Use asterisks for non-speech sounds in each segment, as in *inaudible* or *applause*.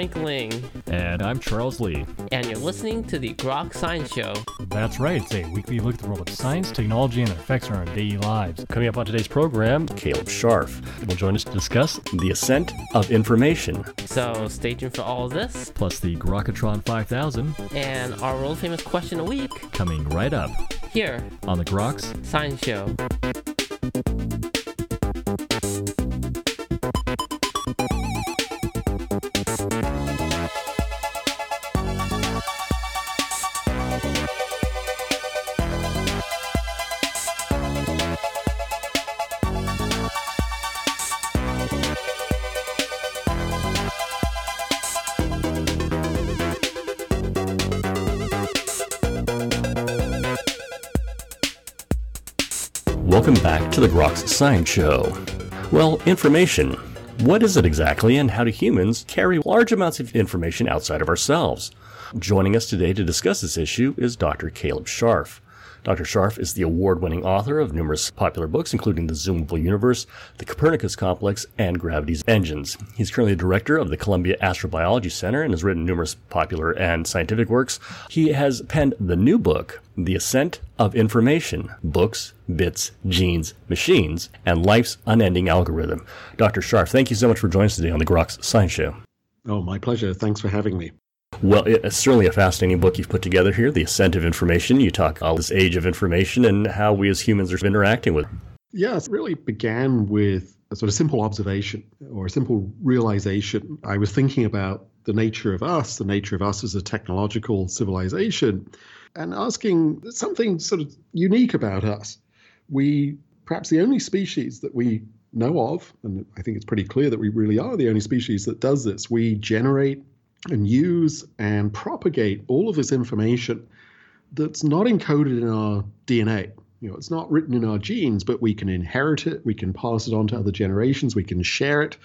Frank Ling. And I'm Charles Lee. And you're listening to the Groks Science Show. That's right, it's a weekly look at the world of science, technology, and their effects on our daily lives. Coming up on today's program, Caleb Scharf will join us to discuss the ascent of information. So stay tuned for all of this, plus the Grokatron 5000, and our world famous question a week coming right up here on the Groks Science Show. Welcome back to the Groks Science Show. Well, information. What is it exactly, and how do humans carry large amounts of information outside of ourselves? Joining us today to discuss this issue is Dr. Caleb Scharf. Dr. Scharf is the award winning author of numerous popular books, including The Zoomable Universe, The Copernicus Complex, and Gravity's Engines. He's currently the director of the Columbia Astrobiology Center and has written numerous popular and scientific works. He has penned the new book, The Ascent of Information Books, Bits, Genes, Machines, and Life's Unending Algorithm. Dr. Scharf, thank you so much for joining us today on the Groks Science Show. Oh, my pleasure. Thanks for having me. Well, it's certainly a fascinating book you've put together here, The Ascent of Information. You talk about this age of information and how we as humans are interacting with it. Yeah, it really began with a sort of simple observation or a simple realization. I was thinking about the nature of us, the nature of us as a technological civilization, and asking something sort of unique about us. We, perhaps the only species that we know of, and I think it's pretty clear that we really are the only species that does this, we generate and use and propagate all of this information that's not encoded in our DNA. You know, it's not written in our genes, but we can inherit it, we can pass it on to other generations, we can share it.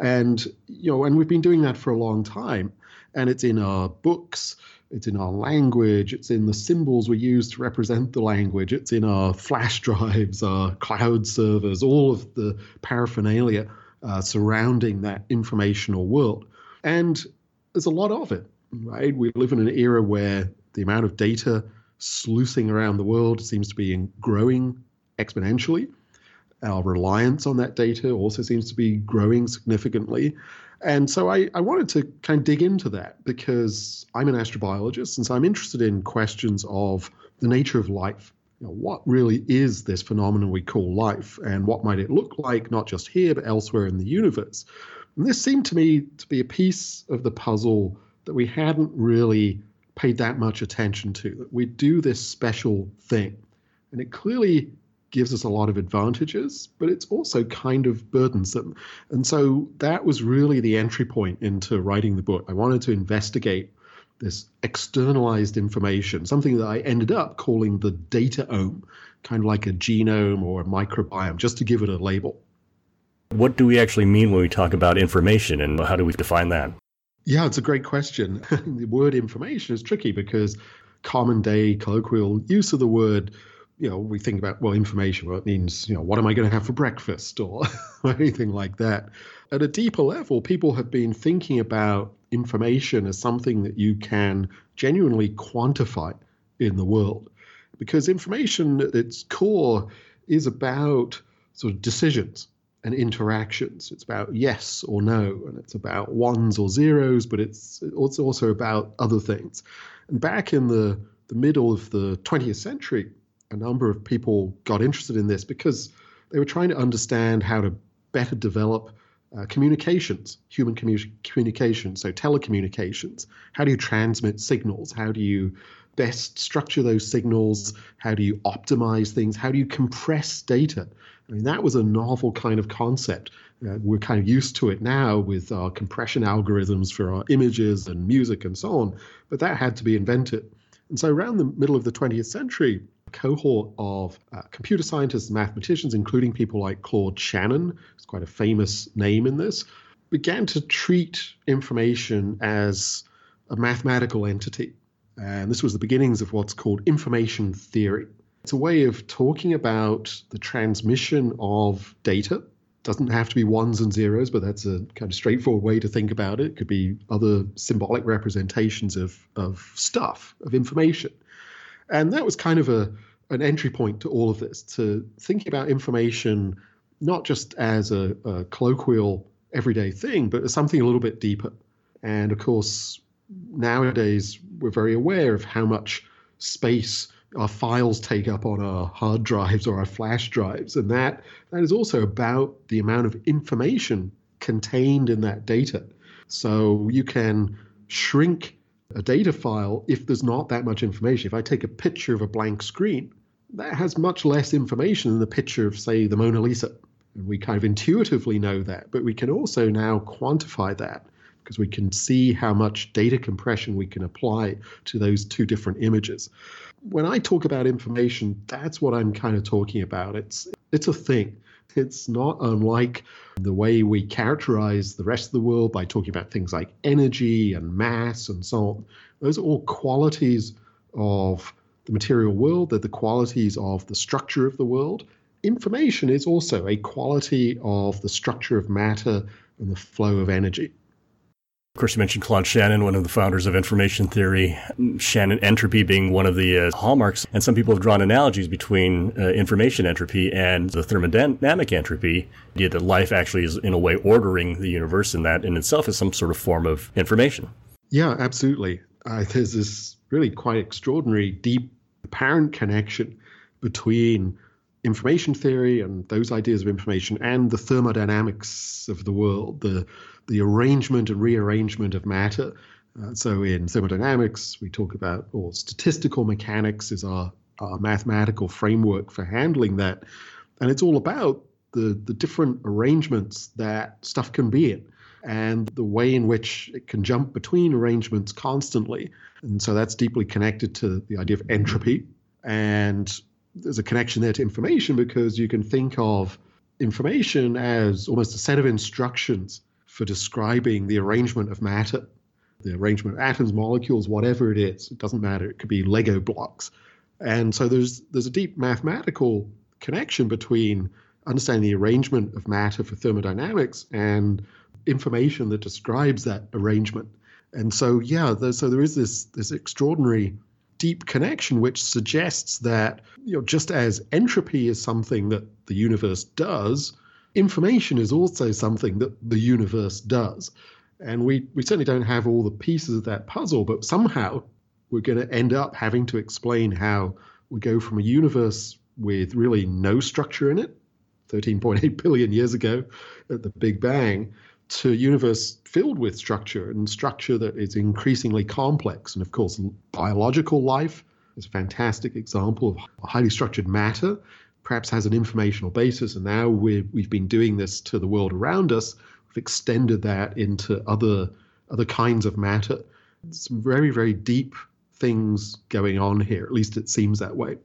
And you know, and we've been doing that for a long time. And it's in our books, it's in our language, it's in the symbols we use to represent the language, it's in our flash drives, our cloud servers, all of the paraphernalia uh, surrounding that informational world. And there's a lot of it, right? We live in an era where the amount of data sluicing around the world seems to be growing exponentially. Our reliance on that data also seems to be growing significantly. And so I, I wanted to kind of dig into that because I'm an astrobiologist, and so I'm interested in questions of the nature of life. You know, what really is this phenomenon we call life, and what might it look like, not just here, but elsewhere in the universe? And this seemed to me to be a piece of the puzzle that we hadn't really paid that much attention to. That we do this special thing. And it clearly gives us a lot of advantages, but it's also kind of burdensome. And so that was really the entry point into writing the book. I wanted to investigate this externalized information, something that I ended up calling the data dataome, kind of like a genome or a microbiome, just to give it a label. What do we actually mean when we talk about information and how do we define that? Yeah, it's a great question. *laughs* the word information is tricky because common day colloquial use of the word, you know, we think about, well, information, well, it means, you know, what am I going to have for breakfast or *laughs* anything like that. At a deeper level, people have been thinking about information as something that you can genuinely quantify in the world. Because information at its core is about sort of decisions and interactions. It's about yes or no, and it's about ones or zeros, but it's it's also about other things. And back in the, the middle of the 20th century, a number of people got interested in this because they were trying to understand how to better develop uh, communications, human commu- communication, so telecommunications. How do you transmit signals? How do you best structure those signals? How do you optimize things? How do you compress data? I mean, that was a novel kind of concept. Uh, we're kind of used to it now with our compression algorithms for our images and music and so on, but that had to be invented. And so, around the middle of the 20th century, a cohort of uh, computer scientists and mathematicians, including people like Claude Shannon, who's quite a famous name in this, began to treat information as a mathematical entity. And this was the beginnings of what's called information theory. It's a way of talking about the transmission of data doesn't have to be ones and zeros, but that's a kind of straightforward way to think about it. It could be other symbolic representations of, of stuff, of information. And that was kind of a an entry point to all of this, to thinking about information not just as a, a colloquial everyday thing, but as something a little bit deeper. And of course, nowadays we're very aware of how much space our files take up on our hard drives or our flash drives. And that, that is also about the amount of information contained in that data. So you can shrink a data file if there's not that much information. If I take a picture of a blank screen, that has much less information than the picture of, say, the Mona Lisa. And we kind of intuitively know that, but we can also now quantify that because we can see how much data compression we can apply to those two different images when I talk about information, that's what I'm kind of talking about. It's it's a thing. It's not unlike the way we characterize the rest of the world by talking about things like energy and mass and so on. Those are all qualities of the material world, they're the qualities of the structure of the world. Information is also a quality of the structure of matter and the flow of energy. Of course, you mentioned Claude Shannon, one of the founders of information theory, Shannon entropy being one of the uh, hallmarks. And some people have drawn analogies between uh, information entropy and the thermodynamic entropy, the idea that life actually is, in a way, ordering the universe, and that in itself is some sort of form of information. Yeah, absolutely. Uh, there's this really quite extraordinary, deep, apparent connection between information theory and those ideas of information and the thermodynamics of the world, the the arrangement and rearrangement of matter. Uh, so in thermodynamics, we talk about, or statistical mechanics is our, our mathematical framework for handling that. And it's all about the, the different arrangements that stuff can be in and the way in which it can jump between arrangements constantly. And so that's deeply connected to the idea of entropy. And there's a connection there to information because you can think of information as almost a set of instructions for describing the arrangement of matter, the arrangement of atoms, molecules, whatever it is. It doesn't matter. It could be Lego blocks. And so there's there's a deep mathematical connection between understanding the arrangement of matter for thermodynamics and information that describes that arrangement. And so yeah, so there is this this extraordinary deep connection which suggests that you know just as entropy is something that the universe does, information is also something that the universe does. And we, we certainly don't have all the pieces of that puzzle, but somehow we're going to end up having to explain how we go from a universe with really no structure in it, 13.8 billion years ago at the Big Bang, to a universe filled with structure and structure that is increasingly complex. And of course, biological life is a fantastic example of highly structured matter perhaps has an informational basis. And now we've, we've been doing this to the world around us. We've extended that into other, other kinds of matter. Some very, very deep things going on here. At least it seems that way.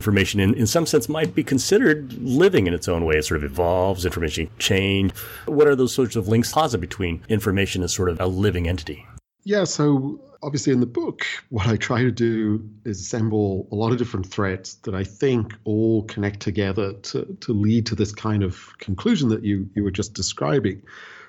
Information, in, in some sense, might be considered living in its own way. It sort of evolves, information change. What are those sorts of links posit between information as sort of a living entity? Yeah, so obviously in the book, what I try to do is assemble a lot of different threads that I think all connect together to, to lead to this kind of conclusion that you, you were just describing.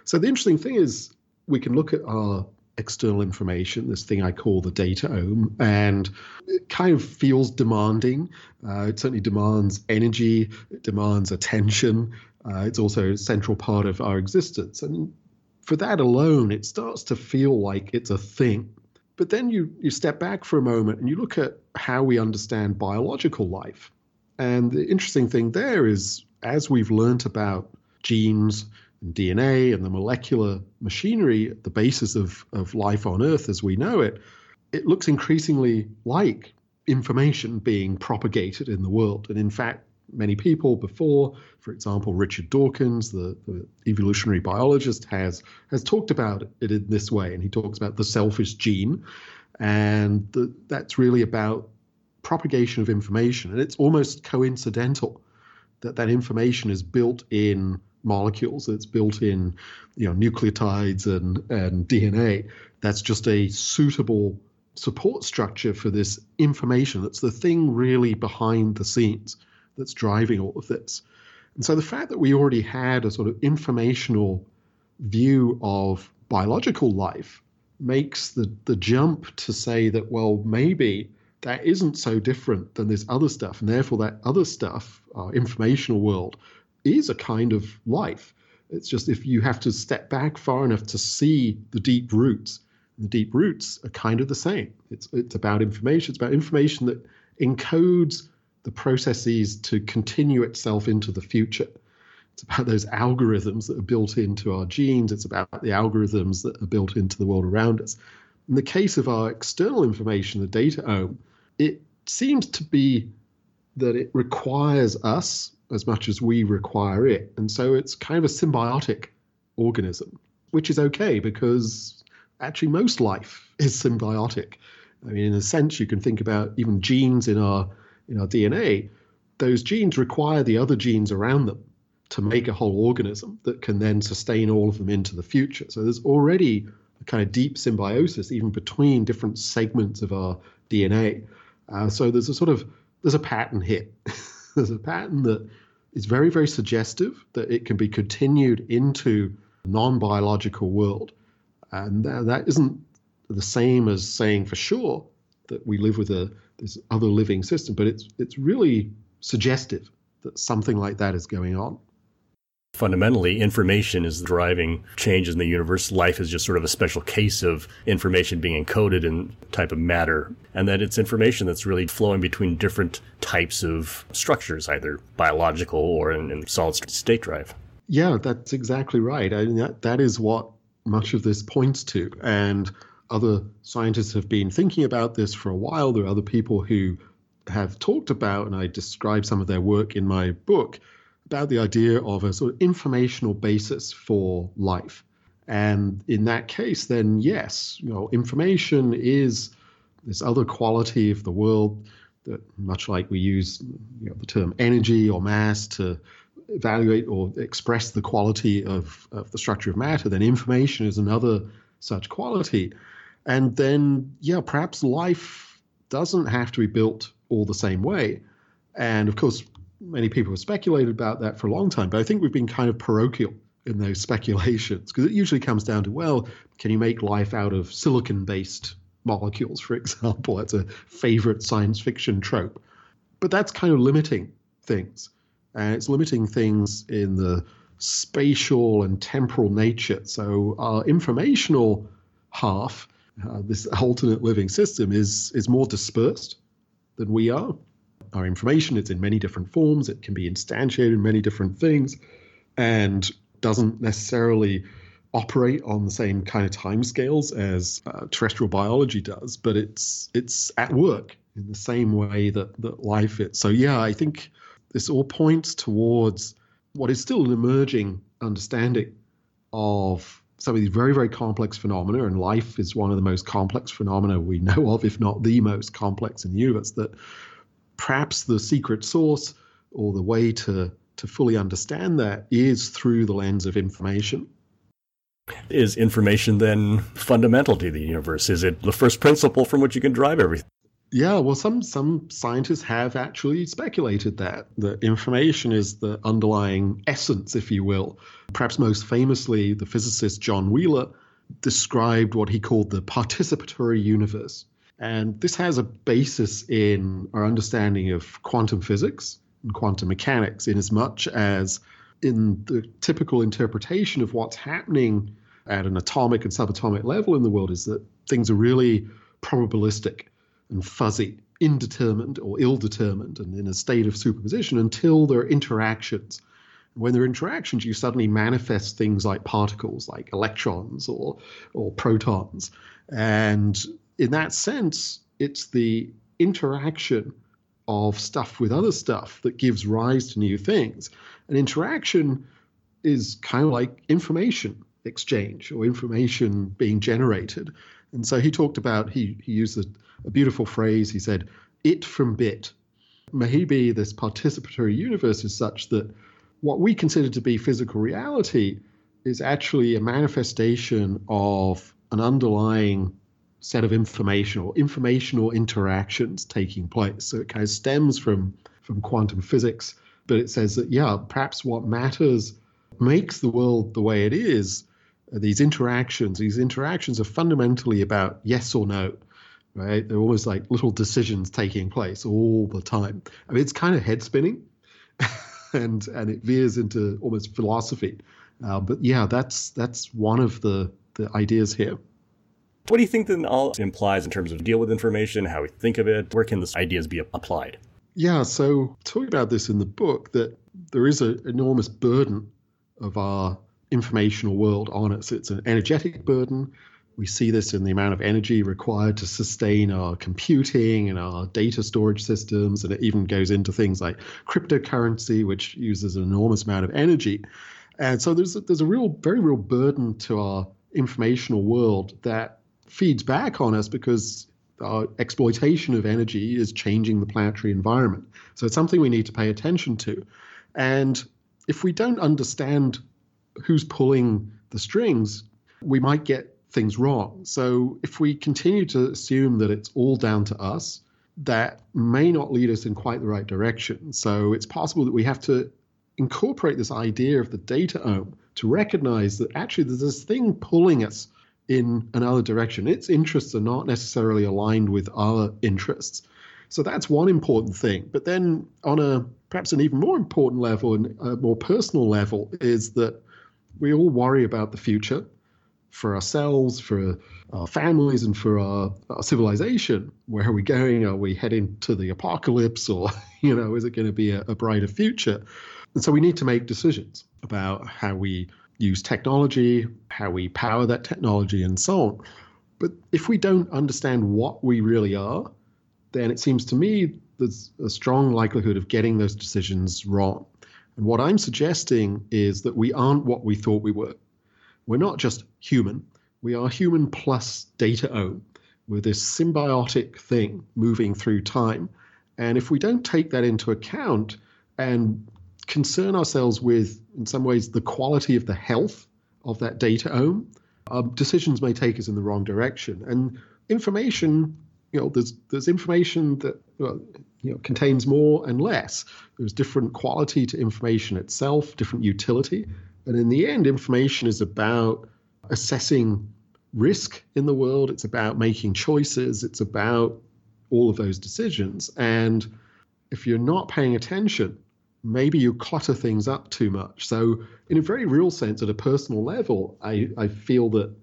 So the interesting thing is we can look at our external information, this thing I call the dataome, and it kind of feels demanding. Uh, it certainly demands energy, it demands attention. Uh, it's also a central part of our existence. And for that alone, it starts to feel like it's a thing but then you, you step back for a moment and you look at how we understand biological life. And the interesting thing there is, as we've learned about genes and DNA and the molecular machinery at the basis of, of life on Earth as we know it, it looks increasingly like information being propagated in the world. And in fact, many people before. For example, Richard Dawkins, the, the, evolutionary biologist, has has talked about it in this way, and he talks about the selfish gene, and the, that's really about propagation of information, and it's almost coincidental that that information is built in molecules, it's built in you know nucleotides and and DNA. That's just a suitable support structure for this information. That's the thing really behind the scenes that's driving all of this. And so the fact that we already had a sort of informational view of biological life makes the, the jump to say that, well, maybe that isn't so different than this other stuff. And therefore, that other stuff, our informational world, is a kind of life. It's just if you have to step back far enough to see the deep roots, the deep roots are kind of the same. It's, it's about information, it's about information that encodes the processes to continue itself into the future. It's about those algorithms that are built into our genes. It's about the algorithms that are built into the world around us. In the case of our external information, the dataome, it seems to be that it requires us as much as we require it. And so it's kind of a symbiotic organism, which is okay because actually most life *laughs* is symbiotic. I mean, in a sense, you can think about even genes in our in our DNA. Those genes require the other genes around them to make a whole organism that can then sustain all of them into the future. So there's already a kind of deep symbiosis even between different segments of our DNA. Uh, so there's a sort of there's a pattern here. *laughs* there's a pattern that is very very suggestive that it can be continued into non-biological world, and that, that isn't the same as saying for sure that we live with a this other living system, but it's it's really suggestive that something like that is going on. Fundamentally, information is driving change in the universe. Life is just sort of a special case of information being encoded in type of matter. And that it's information that's really flowing between different types of structures, either biological or in, in solid state drive. Yeah, that's exactly right. I mean, that, that is what much of this points to. And other scientists have been thinking about this for a while. There are other people who have talked about, and I describe some of their work in my book, about the idea of a sort of informational basis for life. And in that case, then yes, you know, information is this other quality of the world that, much like we use you know, the term energy or mass to evaluate or express the quality of, of the structure of matter, then information is another such quality. And then, yeah, perhaps life doesn't have to be built all the same way. And of course, many people have speculated about that for a long time, but I think we've been kind of parochial in those *laughs* speculations because it usually comes down to well, can you make life out of silicon based molecules, for *laughs* example? That's a favorite science fiction trope. But that's kind of limiting things. And it's limiting things in the spatial and temporal nature. So our informational half, uh, this *laughs* alternate living system, is is more dispersed than we are our information. It's in many different forms. It can be instantiated in many different things, and doesn't necessarily operate on the same kind of timescales as uh, terrestrial biology does. But it's it's at work in the same way that that life is. So yeah, I think this all points towards what is still an emerging understanding of some of these very, very complex phenomena, and life is one of the most complex phenomena we know of, if not the most complex in the universe, that perhaps the secret source or the way to, to fully understand that is through the lens of information. Is information then fundamental to the universe? Is it the first principle from which you can drive everything? Yeah, well, some some scientists have actually speculated that that information is the underlying essence, if you will. Perhaps most famously, the physicist John Wheeler described what he called the participatory universe. And this has a basis in our understanding of quantum physics and quantum mechanics, in as much as in the typical interpretation of what's happening at an atomic and subatomic level in the world is that things are really probabilistic and fuzzy, indeterminate or ill determined, and in a state of superposition until there are interactions. When there are interactions, you suddenly manifest things like particles, like electrons or, or protons. And in that sense, it's the interaction of stuff with other stuff that gives rise to new things. And interaction is kind of like information exchange or information being generated. And so he talked about, he, he used a, a beautiful phrase. He said, it from bit. Maybe this participatory universe is such that what we consider to be physical reality is actually a manifestation of an underlying set of information or informational interactions taking place. So it kind of stems from from quantum physics But it says that, yeah, perhaps what matters makes the world the way it is, these interactions, these interactions are fundamentally about yes or no, right? They're almost like little decisions taking place all the time. I mean, it's kind of head spinning *laughs* and, and it veers into almost philosophy. Uh, but yeah, that's that's one of the, the ideas here. What do you think then all implies in terms of deal with information, how we think of it? Where can these ideas be applied? Yeah, so talking about this in the book that there is an enormous burden of our informational world on us. It's an energetic burden. We see this in the amount of energy required to sustain our computing and our data storage systems. And it even goes into things like cryptocurrency, which uses an enormous amount of energy. And so there's a, there's a real, very real burden to our informational world that feeds back on us because our exploitation of energy is changing the planetary environment. So it's something we need to pay attention to. And if we don't understand who's pulling the strings, we might get things wrong. So if we continue to assume that it's all down to us, that may not lead us in quite the right direction. So it's possible that we have to incorporate this idea of the dataome to recognize that actually there's this thing pulling us in another direction. Its interests are not necessarily aligned with our interests. So that's one important thing. But then, on a perhaps an even more important level and a more personal level, is that we all worry about the future for ourselves, for our families, and for our, our civilization. Where are we going? Are we heading to the apocalypse, or *laughs* you know, is it going to be a, a brighter future? And so we need to make decisions about how we use technology, how we power that technology, and so on. But if we don't understand what we really are, then it seems to me there's a strong likelihood of getting those decisions wrong. And what I'm suggesting is that we aren't what we thought we were. We're not just human, we are human plus dataome. We're this symbiotic thing moving through time. And if we don't take that into account and concern ourselves with, in some ways, the quality of the health of that dataome, our um, decisions may take us in the wrong direction. And information, you know, there's there's information that well, you know contains more and less. There's different quality to information itself, different utility, and in the end, information is about assessing risk in the world. It's about making choices. It's about all of those decisions. And if you're not paying attention, maybe you clutter things up too much. So, in a very real sense, at a personal level, I, I feel that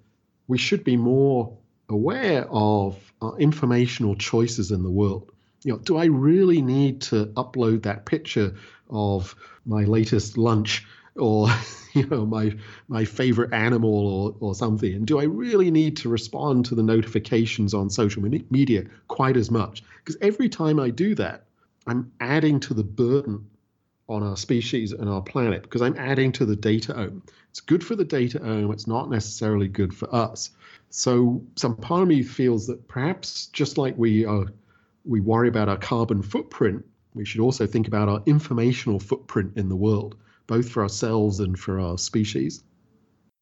we should be more aware of our informational choices in the world. You know, do I really need to upload that picture of my latest lunch or *laughs* you know my my favorite animal or, or something and do i really need to respond to the notifications on social media quite as much because every time i do that i'm adding to the burden on our species and our planet because I'm adding to the dataome. It's good for the dataome, it's not necessarily good for us. So some part of me feels that perhaps just like we are we worry about our carbon footprint, we should also think about our informational footprint in the world, both for ourselves and for our species.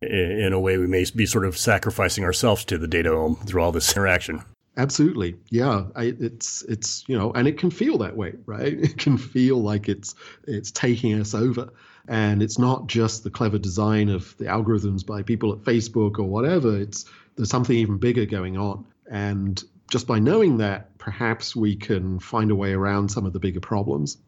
In a way, we may be sort of sacrificing ourselves to the dataome through all this interaction. Absolutely, yeah. I, it's it's you know, and it can feel that way, right? *laughs* It can feel like it's it's taking us over, and it's not just the clever design of the algorithms by people at Facebook or whatever. It's there's something even bigger going on, and just by knowing that, perhaps we can find a way around some of the bigger problems.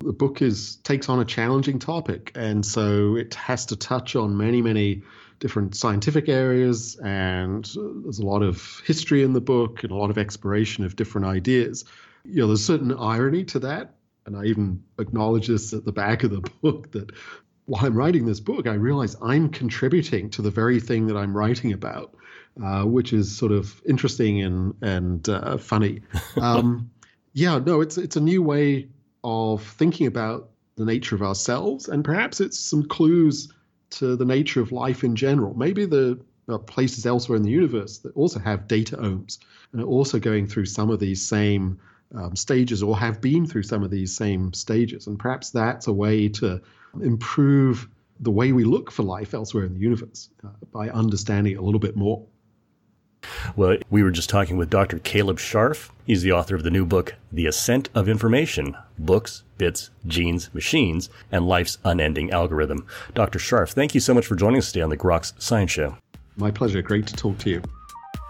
The book is takes on a challenging topic, and so it has to touch on many many different scientific areas, and there's a lot of history in the book and a lot of exploration of different ideas. You know, there's a certain irony to that, and I even acknowledge this at the back of the *laughs* book that while I'm writing this book, I realize I'm contributing to the very thing that I'm writing about, uh, which is sort of interesting and and uh, funny. *laughs* Um, yeah, no, it's it's a new way of thinking about the nature of ourselves, and perhaps it's some clues to the nature of life in general. Maybe the uh, places elsewhere in the universe that also have dataomes and are also going through some of these same um, stages or have been through some of these same stages. And perhaps that's a way to improve the way we look for life elsewhere in the universe uh, by understanding it a little bit more. Well, we were just talking with Dr. Caleb Scharf. He's the author of the new book, The Ascent of Information Books, Bits, Genes, Machines, and Life's Unending Algorithm. Dr. Scharf, thank you so much for joining us today on the Groks Science Show. My pleasure. Great to talk to you.